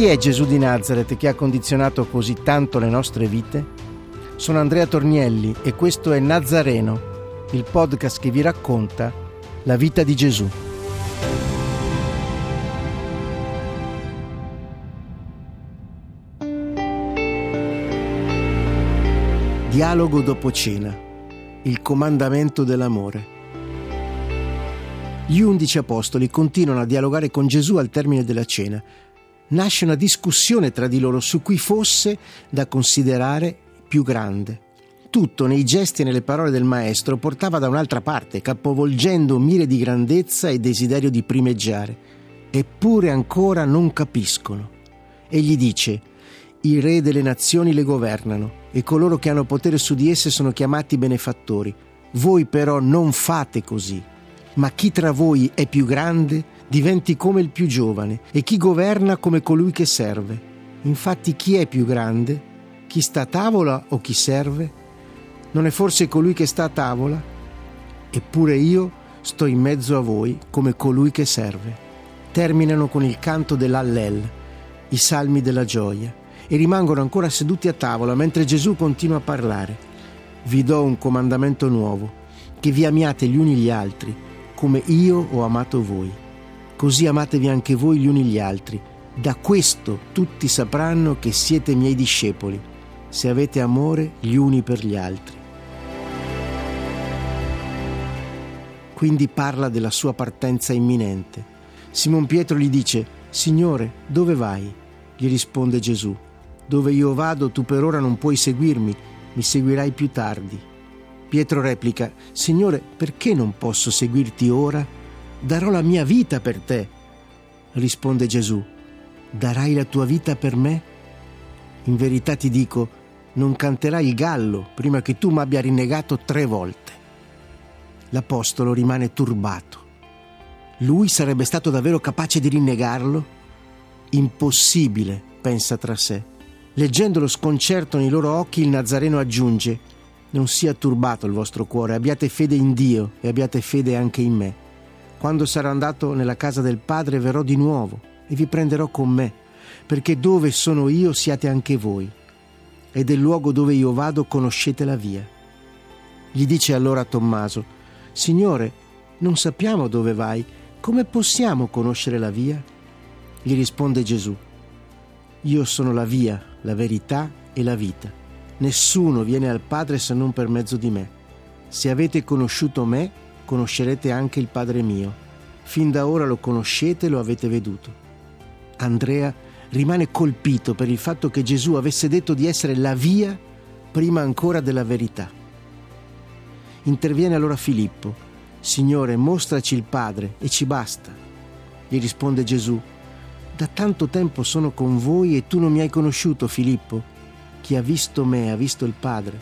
Chi è Gesù di Nazareth che ha condizionato così tanto le nostre vite? Sono Andrea Tornielli e questo è Nazareno, il podcast che vi racconta la vita di Gesù. Dialogo dopo cena. Il comandamento dell'amore. Gli undici apostoli continuano a dialogare con Gesù al termine della cena. Nasce una discussione tra di loro su cui fosse da considerare più grande tutto nei gesti e nelle parole del maestro portava da un'altra parte, capovolgendo mire di grandezza e desiderio di primeggiare. Eppure ancora non capiscono. Egli dice, i re delle nazioni le governano e coloro che hanno potere su di esse sono chiamati benefattori. Voi però non fate così. Ma chi tra voi è più grande diventi come il più giovane e chi governa come colui che serve. Infatti chi è più grande? Chi sta a tavola o chi serve? Non è forse colui che sta a tavola? Eppure io sto in mezzo a voi come colui che serve. Terminano con il canto dell'Allel, i salmi della gioia, e rimangono ancora seduti a tavola mentre Gesù continua a parlare. Vi do un comandamento nuovo, che vi amiate gli uni gli altri, come io ho amato voi. Così amatevi anche voi gli uni gli altri. Da questo tutti sapranno che siete miei discepoli, se avete amore gli uni per gli altri. quindi parla della sua partenza imminente. Simon Pietro gli dice, Signore, dove vai? Gli risponde Gesù, dove io vado tu per ora non puoi seguirmi, mi seguirai più tardi. Pietro replica, Signore, perché non posso seguirti ora? Darò la mia vita per te. Risponde Gesù, darai la tua vita per me? In verità ti dico, non canterai il gallo prima che tu mi abbia rinnegato tre volte l'Apostolo rimane turbato. Lui sarebbe stato davvero capace di rinnegarlo? Impossibile, pensa tra sé. Leggendo lo sconcerto nei loro occhi, il Nazareno aggiunge, non sia turbato il vostro cuore, abbiate fede in Dio e abbiate fede anche in me. Quando sarò andato nella casa del Padre verrò di nuovo e vi prenderò con me, perché dove sono io siate anche voi, e del luogo dove io vado conoscete la via. Gli dice allora Tommaso, Signore, non sappiamo dove vai, come possiamo conoscere la via? Gli risponde Gesù, Io sono la via, la verità e la vita. Nessuno viene al Padre se non per mezzo di me. Se avete conosciuto me, conoscerete anche il Padre mio. Fin da ora lo conoscete e lo avete veduto. Andrea rimane colpito per il fatto che Gesù avesse detto di essere la via prima ancora della verità. Interviene allora Filippo. Signore, mostraci il Padre e ci basta. Gli risponde Gesù. Da tanto tempo sono con voi e tu non mi hai conosciuto, Filippo. Chi ha visto me ha visto il Padre.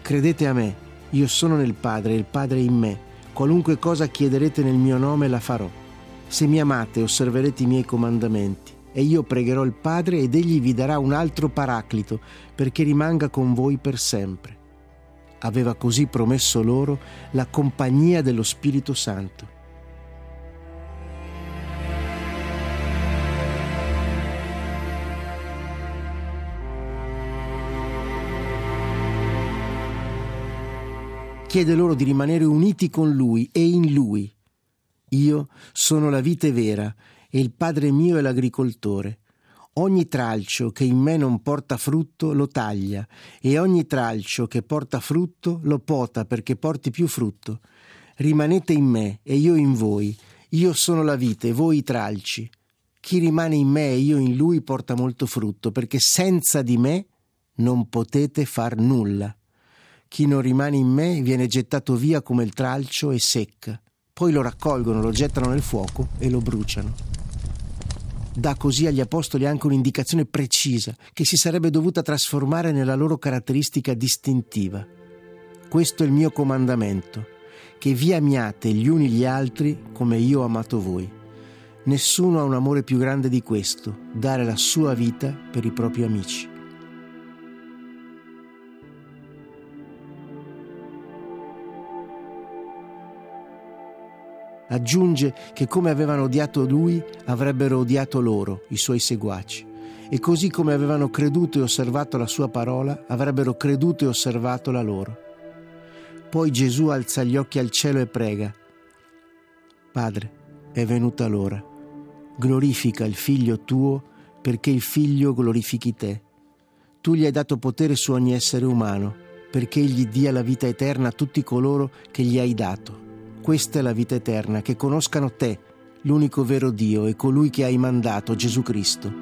Credete a me, io sono nel Padre e il Padre in me. Qualunque cosa chiederete nel mio nome la farò. Se mi amate osserverete i miei comandamenti e io pregherò il Padre ed egli vi darà un altro paraclito perché rimanga con voi per sempre aveva così promesso loro la compagnia dello Spirito Santo. Chiede loro di rimanere uniti con Lui e in Lui. Io sono la vite vera e il Padre mio è l'agricoltore. Ogni tralcio che in me non porta frutto lo taglia, e ogni tralcio che porta frutto lo pota perché porti più frutto. Rimanete in me e io in voi. Io sono la vite, voi i tralci. Chi rimane in me e io in lui porta molto frutto, perché senza di me non potete far nulla. Chi non rimane in me viene gettato via come il tralcio e secca. Poi lo raccolgono, lo gettano nel fuoco e lo bruciano. dà così agli apostoli anche un'indicazione precisa che si sarebbe dovuta trasformare nella loro caratteristica distintiva. Questo è il mio comandamento, che vi amiate gli uni gli altri come io ho amato voi. Nessuno ha un amore più grande di questo, dare la sua vita per i propri amici. Aggiunge che come avevano odiato lui, avrebbero odiato loro, i suoi seguaci. E così come avevano creduto e osservato la sua parola, avrebbero creduto e osservato la loro. Poi Gesù alza gli occhi al cielo e prega. Padre, è venuta l'ora. Glorifica il figlio tuo perché il figlio glorifichi te. Tu gli hai dato potere su ogni essere umano perché egli dia la vita eterna a tutti coloro che gli hai dato questa è la vita eterna, che conoscano te, l'unico vero Dio e colui che hai mandato, Gesù Cristo.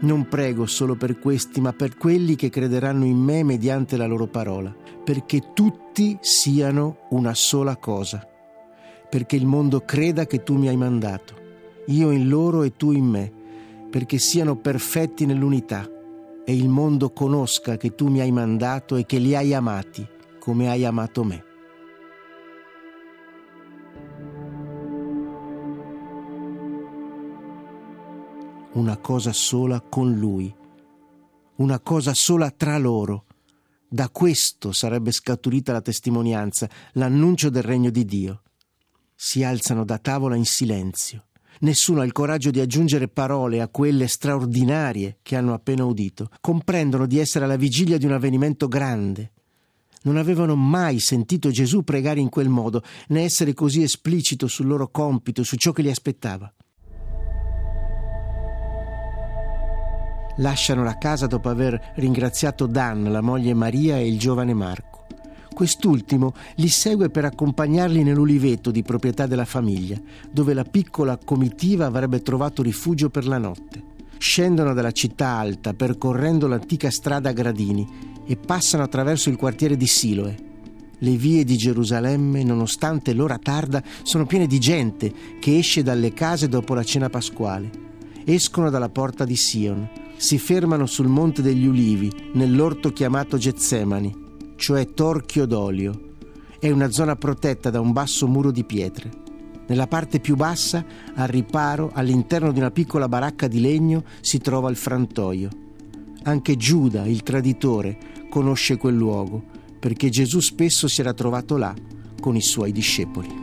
Non prego solo per questi, ma per quelli che crederanno in me mediante la loro parola, perché tutti siano una sola cosa, perché il mondo creda che tu mi hai mandato, io in loro e tu in me, perché siano perfetti nell'unità, e il mondo conosca che tu mi hai mandato e che li hai amati come hai amato me. Una cosa sola con lui, una cosa sola tra loro. Da questo sarebbe scaturita la testimonianza, l'annuncio del regno di Dio. Si alzano da tavola in silenzio. Nessuno ha il coraggio di aggiungere parole a quelle straordinarie che hanno appena udito. Comprendono di essere alla vigilia di un avvenimento grande. Non avevano mai sentito Gesù pregare in quel modo, né essere così esplicito sul loro compito, su ciò che li aspettava. Lasciano la casa dopo aver ringraziato Dan, la moglie Maria e il giovane Marco. Quest'ultimo li segue per accompagnarli nell'uliveto di proprietà della famiglia, dove la piccola comitiva avrebbe trovato rifugio per la notte. Scendono dalla città alta percorrendo l'antica strada a gradini e passano attraverso il quartiere di Siloe. Le vie di Gerusalemme, nonostante l'ora tarda, sono piene di gente che esce dalle case dopo la cena pasquale. Escono dalla porta di Sion, si fermano sul Monte degli Ulivi, nell'orto chiamato Getsemani, cioè Torchio d'Olio. È una zona protetta da un basso muro di pietre. Nella parte più bassa, al riparo, all'interno di una piccola baracca di legno, si trova il frantoio. Anche Giuda, il traditore, conosce quel luogo, perché Gesù spesso si era trovato là con i suoi discepoli.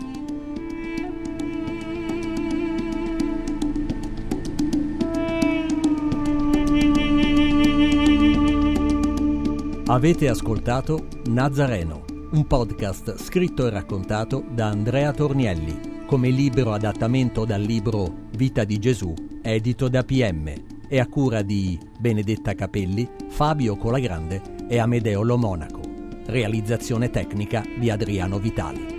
Avete ascoltato Nazareno, un podcast scritto e raccontato da Andrea Tornielli, come libero adattamento dal libro Vita di Gesù, edito da PM, e a cura di Benedetta Capelli, Fabio Colagrande e Amedeo Lo Monaco. Realizzazione tecnica di Adriano Vitali.